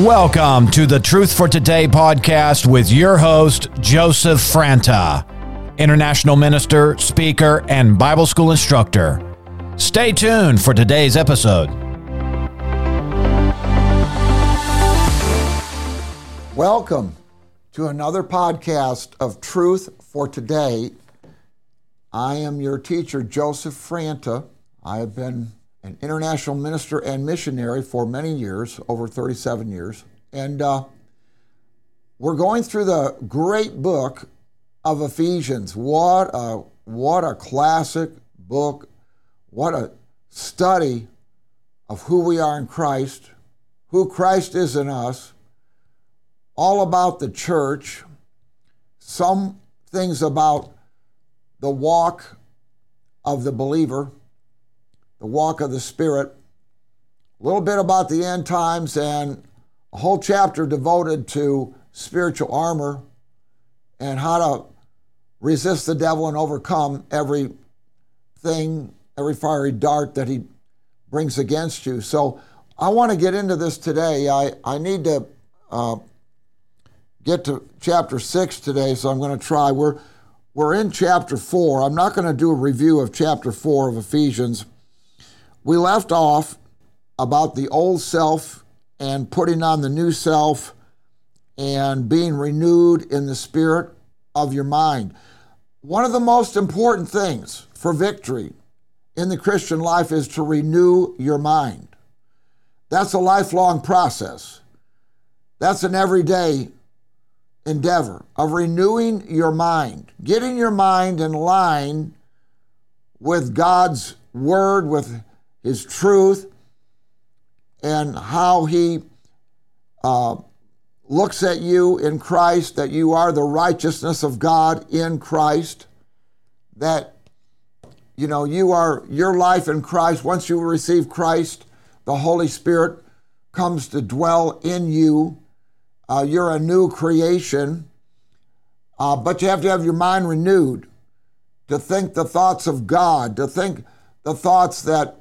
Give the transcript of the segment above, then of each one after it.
Welcome to the Truth for Today podcast with your host, Joseph Franta, international minister, speaker, and Bible school instructor. Stay tuned for today's episode. Welcome to another podcast of Truth for Today. I am your teacher, Joseph Franta. I have been an international minister and missionary for many years, over 37 years. And uh, we're going through the great book of Ephesians. What a, what a classic book. What a study of who we are in Christ, who Christ is in us, all about the church, some things about the walk of the believer the walk of the Spirit, a little bit about the end times, and a whole chapter devoted to spiritual armor and how to resist the devil and overcome every thing, every fiery dart that he brings against you. So I want to get into this today. I, I need to uh, get to chapter six today, so I'm going to try. We're we're in chapter four. I'm not going to do a review of chapter four of Ephesians we left off about the old self and putting on the new self and being renewed in the spirit of your mind. One of the most important things for victory in the Christian life is to renew your mind. That's a lifelong process. That's an everyday endeavor of renewing your mind, getting your mind in line with God's word, with his truth, and how he uh, looks at you in Christ, that you are the righteousness of God in Christ, that you know you are your life in Christ. Once you receive Christ, the Holy Spirit comes to dwell in you. Uh, you're a new creation, uh, but you have to have your mind renewed to think the thoughts of God, to think the thoughts that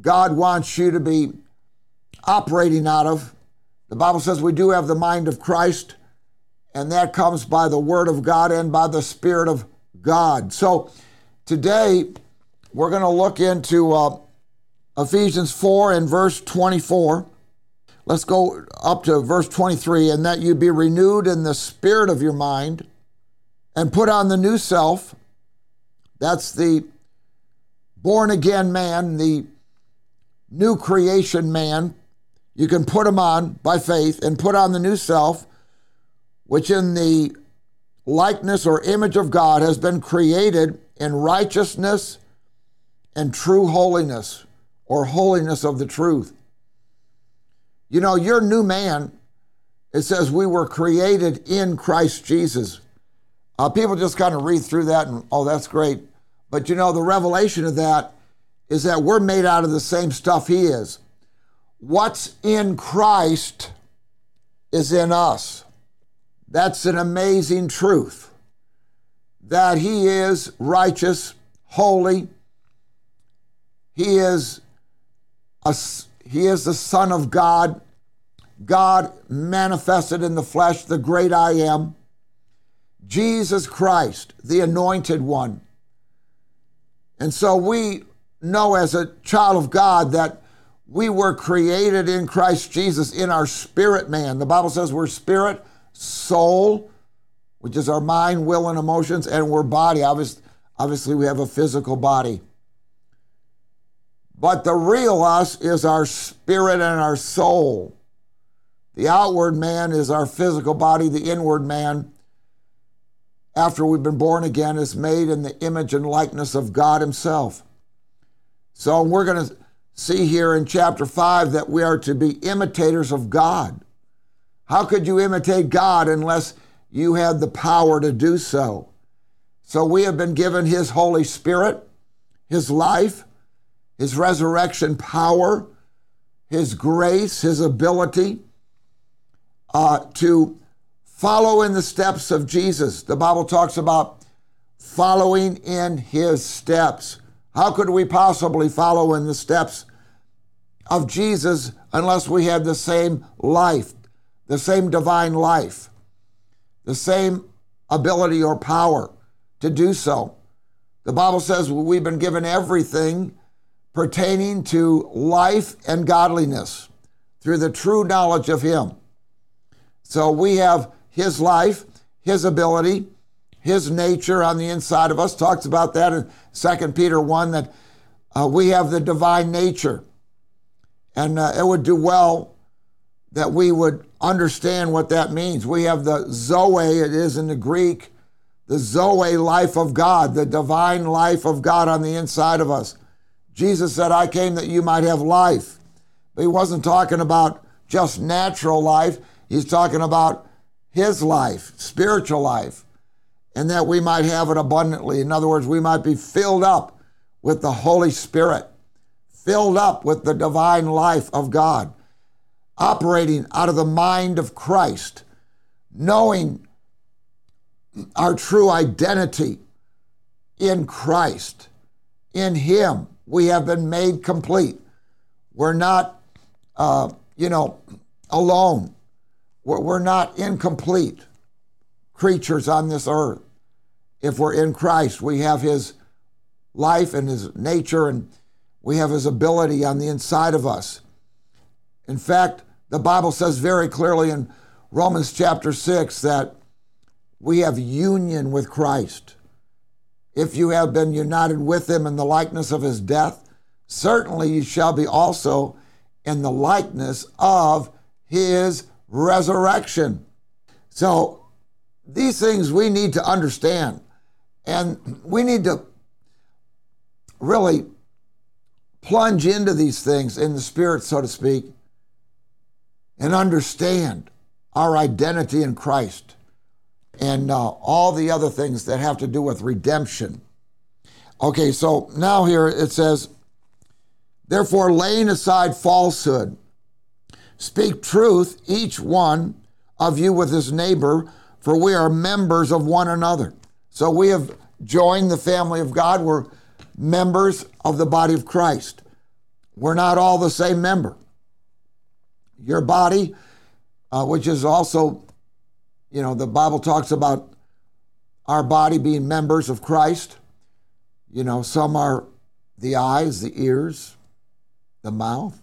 God wants you to be operating out of. The Bible says we do have the mind of Christ, and that comes by the Word of God and by the Spirit of God. So today we're going to look into uh, Ephesians 4 and verse 24. Let's go up to verse 23 and that you be renewed in the spirit of your mind and put on the new self. That's the born again man, the new creation man. You can put him on by faith and put on the new self, which in the likeness or image of God has been created in righteousness and true holiness or holiness of the truth. You know, your new man, it says we were created in Christ Jesus. Uh, people just kind of read through that and, oh, that's great. But you know, the revelation of that is that we're made out of the same stuff He is. What's in Christ is in us. That's an amazing truth. That He is righteous, holy. He is a, He is the Son of God, God manifested in the flesh, the great I am. Jesus Christ, the anointed one. And so we know as a child of God that we were created in Christ Jesus in our spirit man. The Bible says we're spirit, soul, which is our mind, will, and emotions, and we're body. Obviously, obviously we have a physical body. But the real us is our spirit and our soul. The outward man is our physical body, the inward man, after we've been born again, is made in the image and likeness of God Himself. So we're going to see here in chapter 5 that we are to be imitators of God. How could you imitate God unless you had the power to do so? So we have been given His Holy Spirit, His life, His resurrection power, His grace, His ability uh, to follow in the steps of Jesus. The Bible talks about following in His steps. How could we possibly follow in the steps of Jesus unless we have the same life, the same divine life, the same ability or power to do so. The Bible says we've been given everything pertaining to life and godliness through the true knowledge of Him. So we have His life, His ability, His nature on the inside of us. Talks about that in 2 Peter 1 that uh, we have the divine nature. And uh, it would do well that we would understand what that means. We have the Zoe, it is in the Greek, the Zoe life of God, the divine life of God on the inside of us. Jesus said, I came that you might have life. But he wasn't talking about just natural life, he's talking about his life, spiritual life, and that we might have it abundantly. In other words, we might be filled up with the Holy Spirit, filled up with the divine life of God operating out of the mind of Christ, knowing our true identity in Christ. In Him, we have been made complete. We're not, uh, you know, alone. We're, we're not incomplete creatures on this earth. If we're in Christ, we have His life and His nature, and we have His ability on the inside of us. In fact, the Bible says very clearly in Romans chapter 6 that we have union with Christ. If you have been united with him in the likeness of his death, certainly you shall be also in the likeness of his resurrection. So, these things we need to understand, and we need to really plunge into these things in the spirit, so to speak, and understand our identity in Christ and uh, all the other things that have to do with redemption. Okay, so now here it says, therefore, laying aside falsehood, speak truth, each one of you with his neighbor, for we are members of one another. So we have joined the family of God. We're members of the body of Christ. We're not all the same member your body, uh, which is also, you know, the Bible talks about our body being members of Christ. You know, some are the eyes, the ears, the mouth,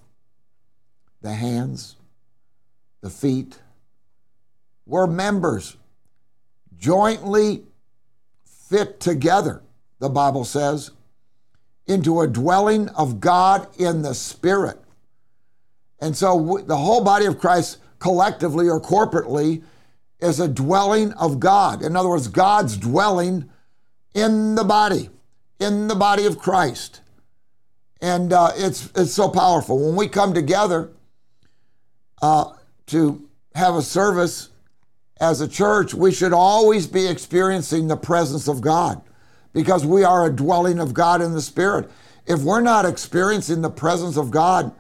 the hands, the feet. We're members, jointly fit together, the Bible says, into a dwelling of God in the Spirit. And so the whole body of Christ, collectively or corporately, is a dwelling of God. In other words, God's dwelling in the body, in the body of Christ. And uh, it's, it's so powerful. When we come together uh, to have a service as a church, we should always be experiencing the presence of God because we are a dwelling of God in the Spirit. If we're not experiencing the presence of God,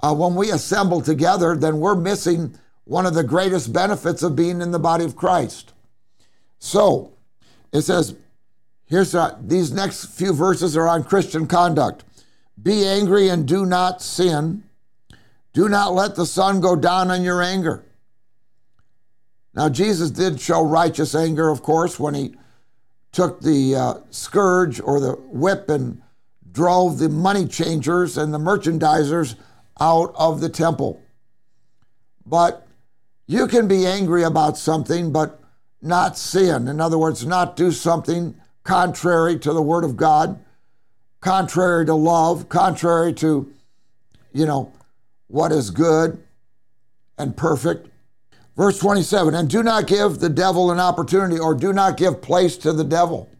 uh, when we assemble together, then we're missing one of the greatest benefits of being in the body of Christ. So it says, here's a, these next few verses are on Christian conduct. Be angry and do not sin. Do not let the sun go down on your anger. Now, Jesus did show righteous anger, of course, when he took the uh, scourge or the whip and drove the money changers and the merchandisers out of the temple. But you can be angry about something, but not sin. In other words, not do something contrary to the Word of God, contrary to love, contrary to, you know, what is good and perfect. Verse 27 And do not give the devil an opportunity or do not give place to the devil.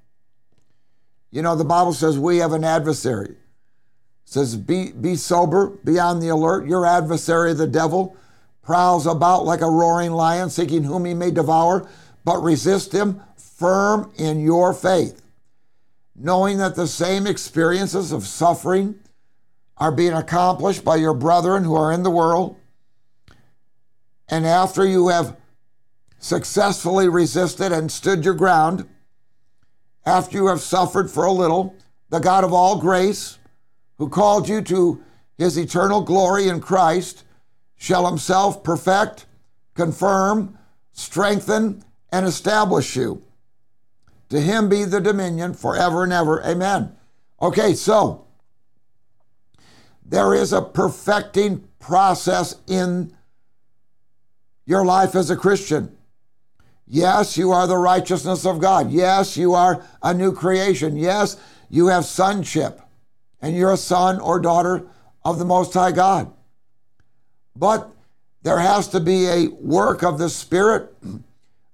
You know, the Bible says we have an adversary says, be, be sober, be on the alert. Your adversary, the devil, prowls about like a roaring lion, seeking whom he may devour, but resist him firm in your faith, knowing that the same experiences of suffering are being accomplished by your brethren who are in the world. And after you have successfully resisted and stood your ground, after you have suffered for a little, the God of all grace, who called you to his eternal glory in Christ, shall himself perfect, confirm, strengthen, and establish you. To him be the dominion forever and ever. Amen. Okay, so there is a perfecting process in your life as a Christian. Yes, you are the righteousness of God. Yes, you are a new creation. Yes, you have sonship, and you're a son or daughter of the Most High God. But there has to be a work of the Spirit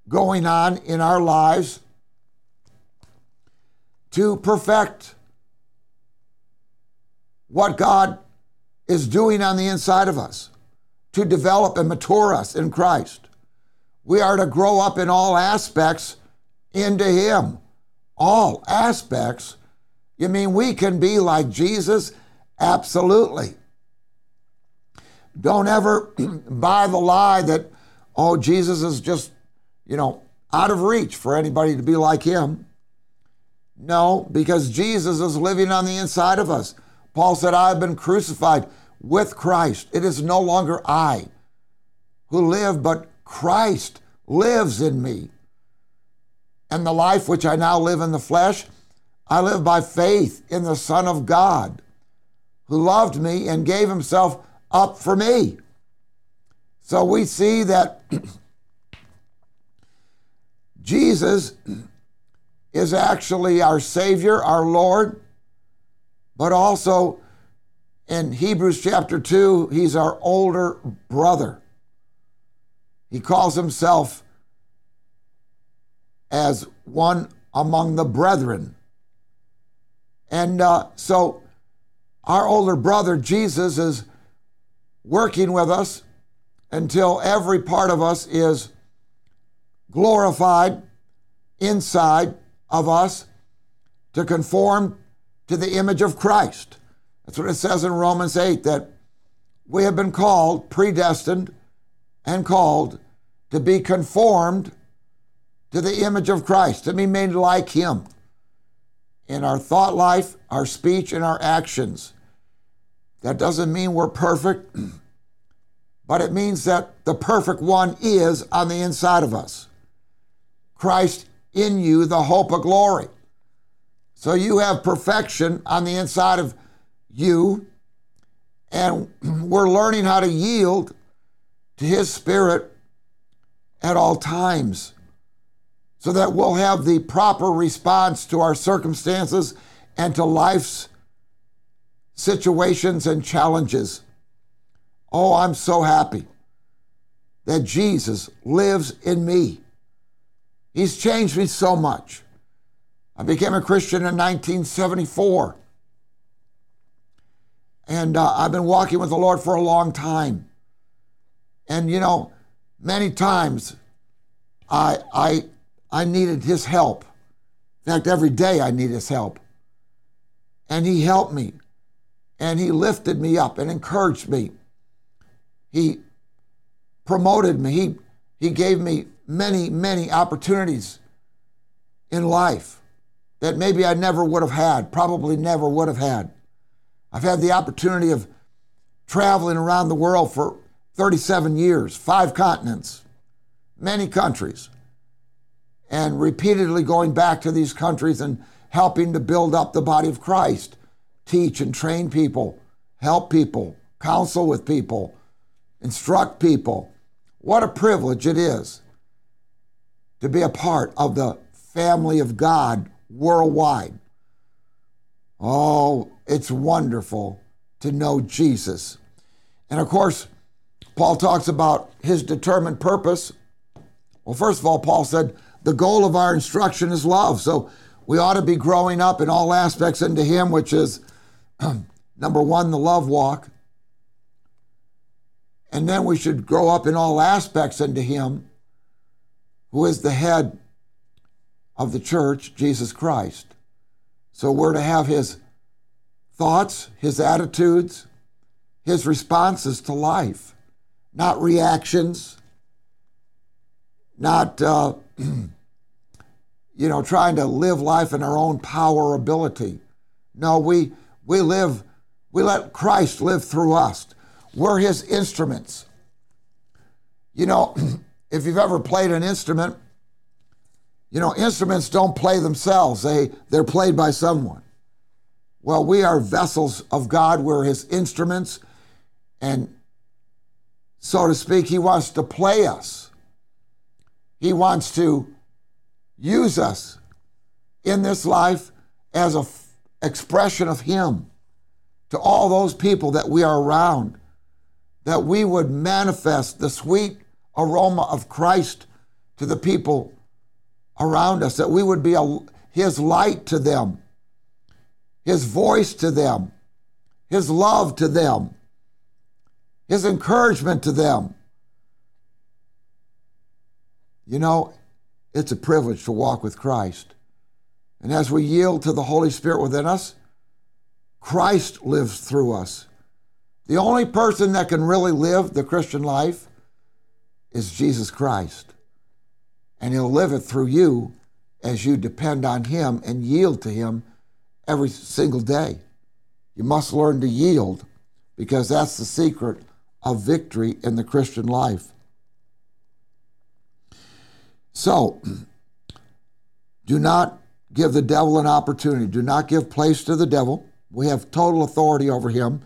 going on in our lives to perfect what God is doing on the inside of us, to develop and mature us in Christ. We are to grow up in all aspects into Him. All aspects. You mean we can be like Jesus? Absolutely. Don't ever buy the lie that, oh, Jesus is just, you know, out of reach for anybody to be like him. No, because Jesus is living on the inside of us. Paul said, I have been crucified with Christ. It is no longer I who live, but Christ lives in me. And the life which I now live in the flesh, I live by faith in the Son of God, who loved me and gave himself up for me. So we see that Jesus is actually our Savior, our Lord, but also in Hebrews chapter 2, he's our older brother. He calls himself as one among the brethren. And uh, so our older brother, Jesus, is working with us until every part of us is glorified inside of us to conform to the image of Christ. That's what it says in Romans 8 that we have been called, predestined, and called to be conformed to the image of Christ, to be made like Him in our thought life, our speech, and our actions. That doesn't mean we're perfect, but it means that the perfect one is on the inside of us. Christ in you, the hope of glory. So you have perfection on the inside of you, and we're learning how to yield to His Spirit at all times so that we'll have the proper response to our circumstances and to life's situations and challenges. Oh, I'm so happy that Jesus lives in me. He's changed me so much. I became a Christian in 1974. And uh, I've been walking with the Lord for a long time. And, you know, many times I, I, I needed His help. In fact, every day I need His help. And He helped me and he lifted me up and encouraged me. He promoted me. He, he gave me many, many opportunities in life that maybe I never would have had, probably never would have had. I've had the opportunity of traveling around the world for 37 years, five continents, many countries, and repeatedly going back to these countries and helping to build up the body of Christ teach and train people, help people, counsel with people, instruct people. What a privilege it is to be a part of the family of God worldwide. Oh, it's wonderful to know Jesus. And of course, Paul talks about his determined purpose. Well, first of all, Paul said the goal of our instruction is love. So we ought to be growing up in all aspects into him, which is Number one, the love walk. And then we should grow up in all aspects into Him who is the head of the church, Jesus Christ. So we're to have His thoughts, His attitudes, His responses to life, not reactions, not, uh, you know, trying to live life in our own power ability. No, we we live We let Christ live through us. We're his instruments. You know, if you've ever played an instrument, you know, instruments don't play themselves. They they're played by someone. Well, we are vessels of God. We're his instruments. And so to speak, he wants to play us. He wants to use us in this life as an f- expression of him to all those people that we are around, that we would manifest the sweet aroma of Christ to the people around us, that we would be a, his light to them, his voice to them, his love to them, his encouragement to them. You know, it's a privilege to walk with Christ. And as we yield to the Holy Spirit within us, Christ lives through us. The only person that can really live the Christian life is Jesus Christ. And He'll live it through you as you depend on Him and yield to Him every single day. You must learn to yield because that's the secret of victory in the Christian life. So, do not give the devil an opportunity. Do not give place to the devil. We have total authority over him.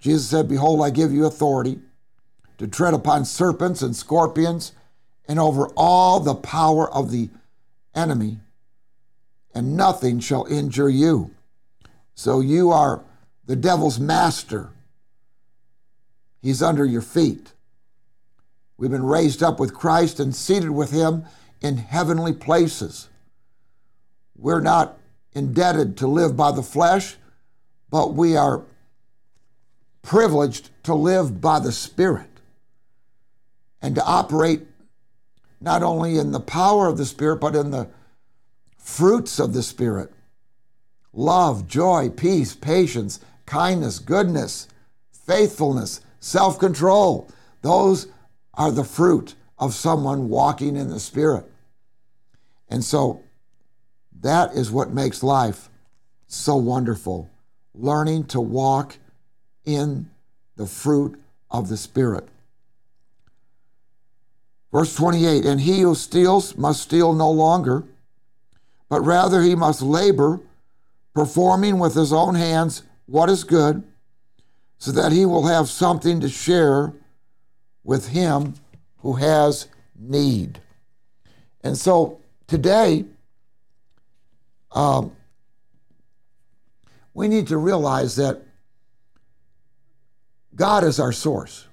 Jesus said, Behold, I give you authority to tread upon serpents and scorpions and over all the power of the enemy, and nothing shall injure you. So you are the devil's master. He's under your feet. We've been raised up with Christ and seated with him in heavenly places. We're not indebted to live by the flesh, but we are privileged to live by the Spirit and to operate not only in the power of the Spirit, but in the fruits of the Spirit love, joy, peace, patience, kindness, goodness, faithfulness, self control. Those are the fruit of someone walking in the Spirit. And so that is what makes life so wonderful learning to walk in the fruit of the Spirit. Verse 28 And he who steals must steal no longer, but rather he must labor, performing with his own hands what is good, so that he will have something to share with him who has need. And so today, um, we need to realize that God is our source.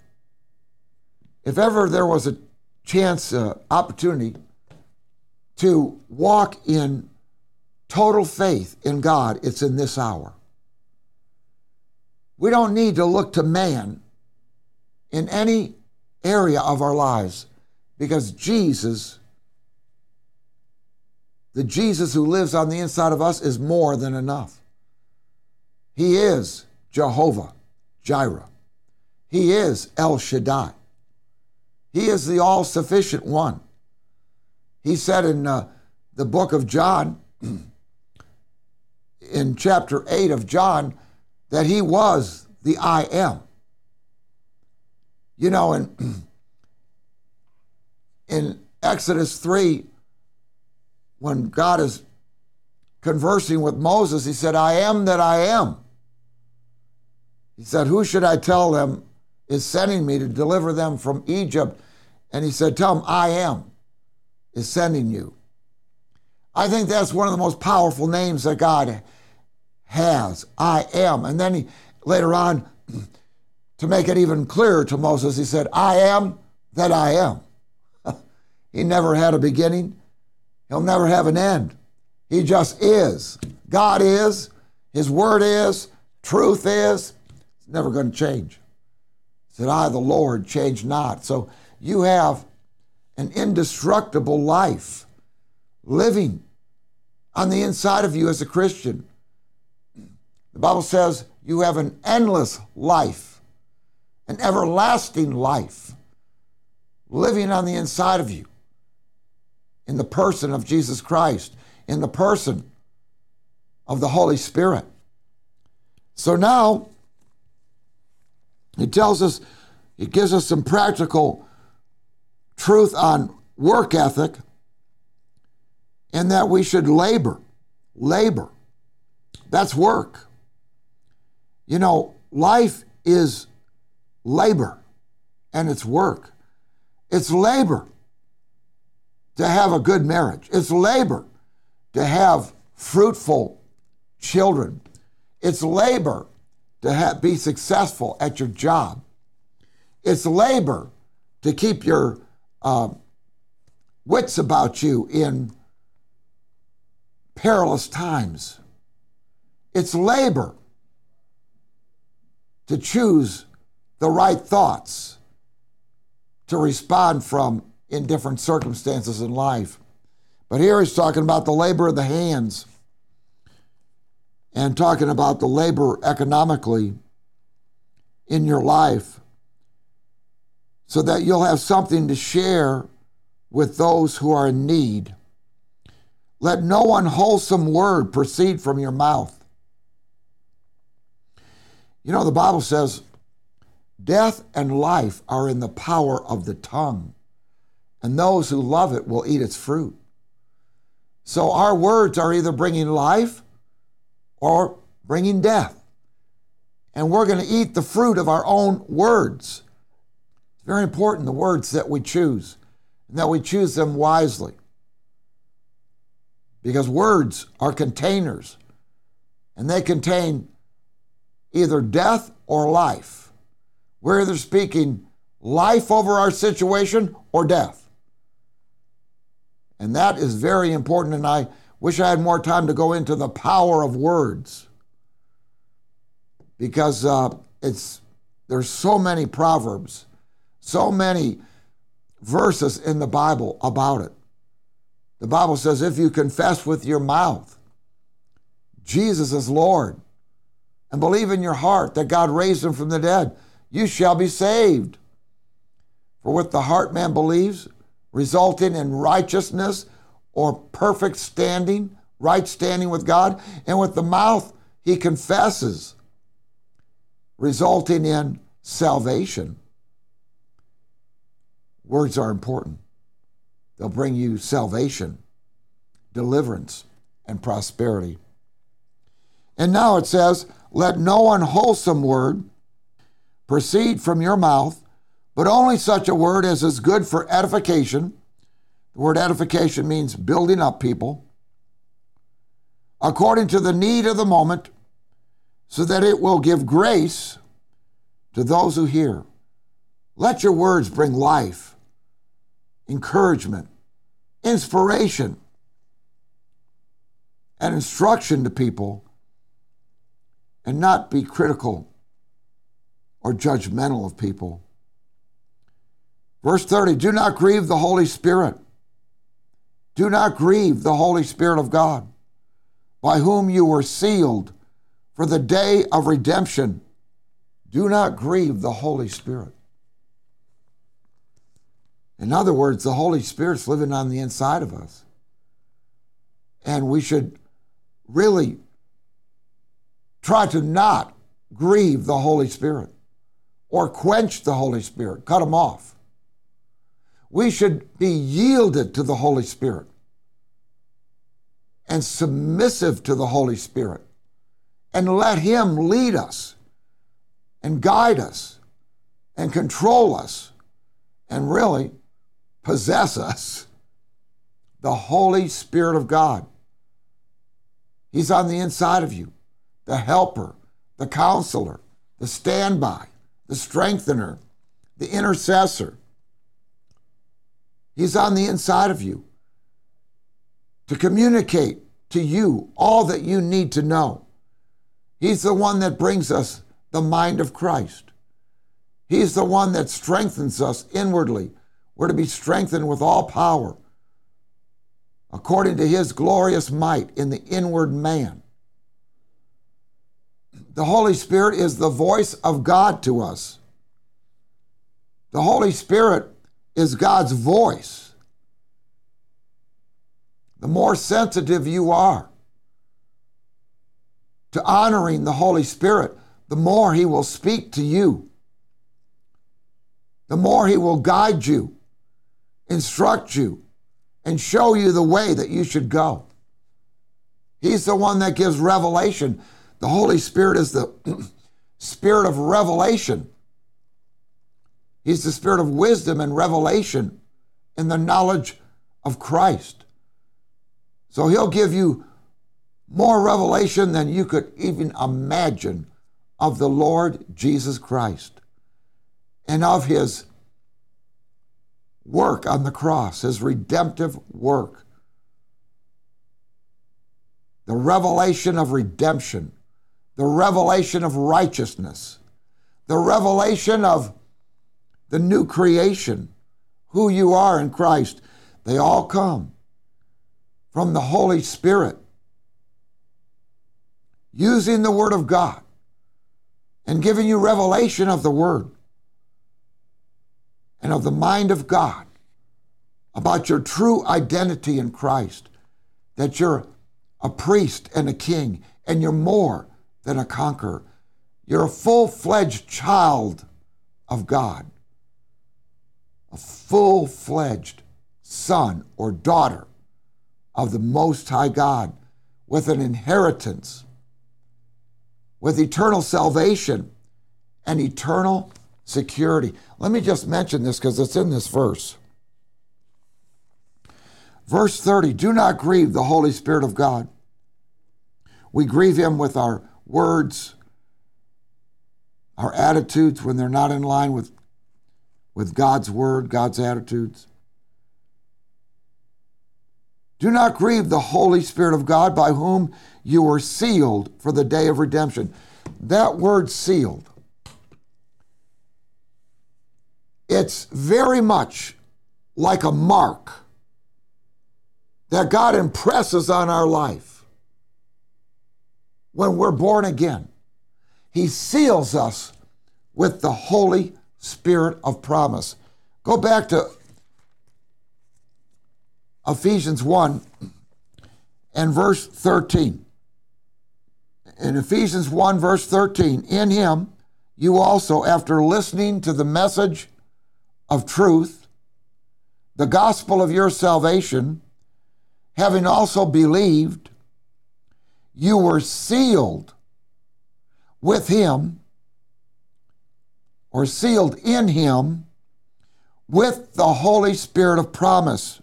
If ever there was a chance, uh, opportunity to walk in total faith in God, it's in this hour. We don't need to look to man in any area of our lives because Jesus, the Jesus who lives on the inside of us, is more than enough. He is Jehovah Jireh. He is El Shaddai. He is the all sufficient one. He said in uh, the book of John, in chapter 8 of John, that he was the I am. You know, in, in Exodus 3, when God is conversing with Moses, he said, I am that I am. He said, Who should I tell them is sending me to deliver them from Egypt? And he said, Tell them, I am is sending you. I think that's one of the most powerful names that God has. I am. And then he later on, to make it even clearer to Moses, he said, I am that I am. he never had a beginning, he'll never have an end. He just is. God is, His Word is, truth is, it's never going to change. He said, I, the Lord, change not. So you have an indestructible life living on the inside of you as a Christian. The Bible says you have an endless life, an everlasting life living on the inside of you in the person of Jesus Christ, in the person of the Holy Spirit. So now He tells us, he gives us some practical truth on work ethic and that we should labor. Labor. That's work. You know, life is labor and it's work. It's labor to have a good marriage. It's labor to have fruitful children. It's labor to have, be successful at your job. It's labor to keep your uh, wits about you in perilous times. It's labor to choose the right thoughts to respond from in different circumstances in life. But here he's talking about the labor of the hands and talking about the labor economically in your life so that you'll have something to share with those who are in need. Let no unwholesome word proceed from your mouth. You know, the Bible says, death and life are in the power of the tongue, and those who love it will eat its fruit. So our words are either bringing life or bringing death. And we're going to eat the fruit of our own words. It's very important the words that we choose and that we choose them wisely. Because words are containers and they contain either death or life. We're either speaking life over our situation or death. And that is very important. And I wish I had more time to go into the power of words because uh, it's there's so many proverbs, so many verses in the Bible about it. The Bible says, if you confess with your mouth Jesus is Lord and believe in your heart that God raised him from the dead, you shall be saved. For with the heart man believes, resulting in righteousness or perfect standing, right standing with God, and with the mouth he confesses, resulting in salvation. Words are important. They'll bring you salvation, deliverance, and prosperity. And now it says, Let no unwholesome word proceed from your mouth, but only such a word as is good for edification. The word edification means building up people according to the need of the moment, so that it will give grace to those who hear. Let your words bring life, encouragement, inspiration, and instruction to people, and not be critical or judgmental of people. Verse 30 Do not grieve the Holy Spirit. Do not grieve the Holy Spirit of God, by whom you were sealed for the day of redemption. Do not grieve the Holy Spirit. In other words, the Holy Spirit's living on the inside of us. And we should really try to not grieve the Holy Spirit or quench the Holy Spirit, cut them off. We should be yielded to the Holy Spirit and submissive to the Holy Spirit and let Him lead us and guide us and control us and really possess us. The Holy Spirit of God. He's on the inside of you, the helper, the counselor, the standby, the strengthener, the intercessor. He's on the inside of you to communicate to you all that you need to know. He's the one that brings us the mind of Christ. He's the one that strengthens us inwardly. We're to be strengthened with all power according to his glorious might in the inward man. The Holy Spirit is the voice of God to us. The Holy Spirit is God's voice. The more sensitive you are to honoring the Holy Spirit, the more He will speak to you the more He will guide you, instruct you, and show you the way that you should go. He's the one that gives revelation. The Holy Spirit is the spirit of revelation. He's the spirit of wisdom and revelation in the knowledge of Christ. So he'll give you more revelation than you could even imagine of the Lord Jesus Christ and of his work on the cross, his redemptive work. The revelation of redemption, the revelation of righteousness, the revelation of the new creation, who you are in Christ, they all come from the Holy Spirit. Using the Word of God and giving you revelation of the Word and of the mind of God about your true identity in Christ, that you're a priest and a king, and you're more than a conqueror. You're a full fledged child of God, a full fledged son or daughter of the Most High God with an inheritance, with eternal salvation and eternal security. Let me just mention this because it's in this verse. Verse 30 Do not grieve the Holy Spirit of God. We grieve Him with our words, our attitudes when they're not in line with, with God's word, God's attitudes. Do not grieve the Holy Spirit of God by whom you were sealed for the day of redemption. That word sealed it's very much like a mark that God impresses on our life when we're born again. He seals us with the Holy Spirit of promise. Go back to Ephesians 1 and verse 13. In Ephesians 1, verse 13, in him you also, after listening to the message of truth, the gospel of your salvation, having also believed, you were sealed with him or sealed in him with the Holy Spirit of promise.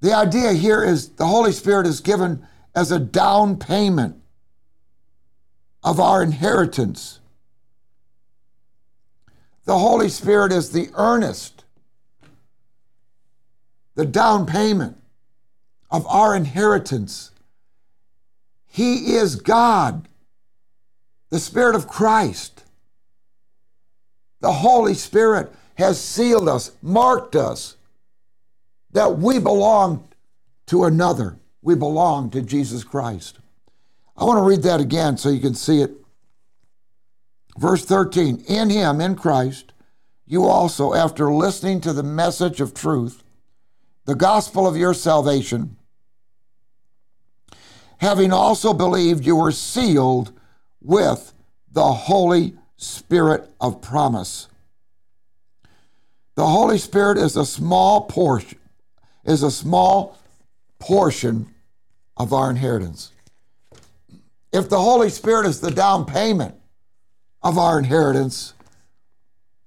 The idea here is the Holy Spirit is given as a down payment of our inheritance the Holy Spirit is the earnest, the down payment of our inheritance. He is God, the Spirit of Christ. The Holy Spirit has sealed us, marked us, that we belong to another. We belong to Jesus Christ. I want to read that again so you can see it Verse 13 In him, in Christ, you also, after listening to the message of truth, the gospel of your salvation, having also believed, you were sealed with the Holy Spirit of promise. The Holy Spirit is a small portion, is a small portion of our inheritance. If the Holy Spirit is the down payment of our inheritance,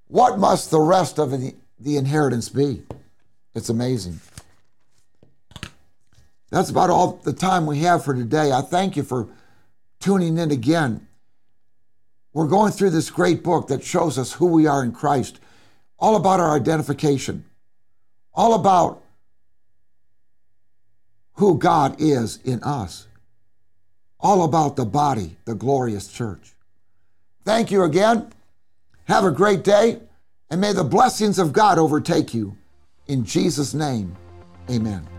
what must the rest of the, the inheritance be? It's amazing. That's about all the time we have for today. I thank you for tuning in again. We're going through this great book that shows us who we are in Christ, all about our identification, all about who God is in us, all about the body, the glorious church. Thank you again. Have a great day, and may the blessings of God overtake you. In Jesus' name, amen.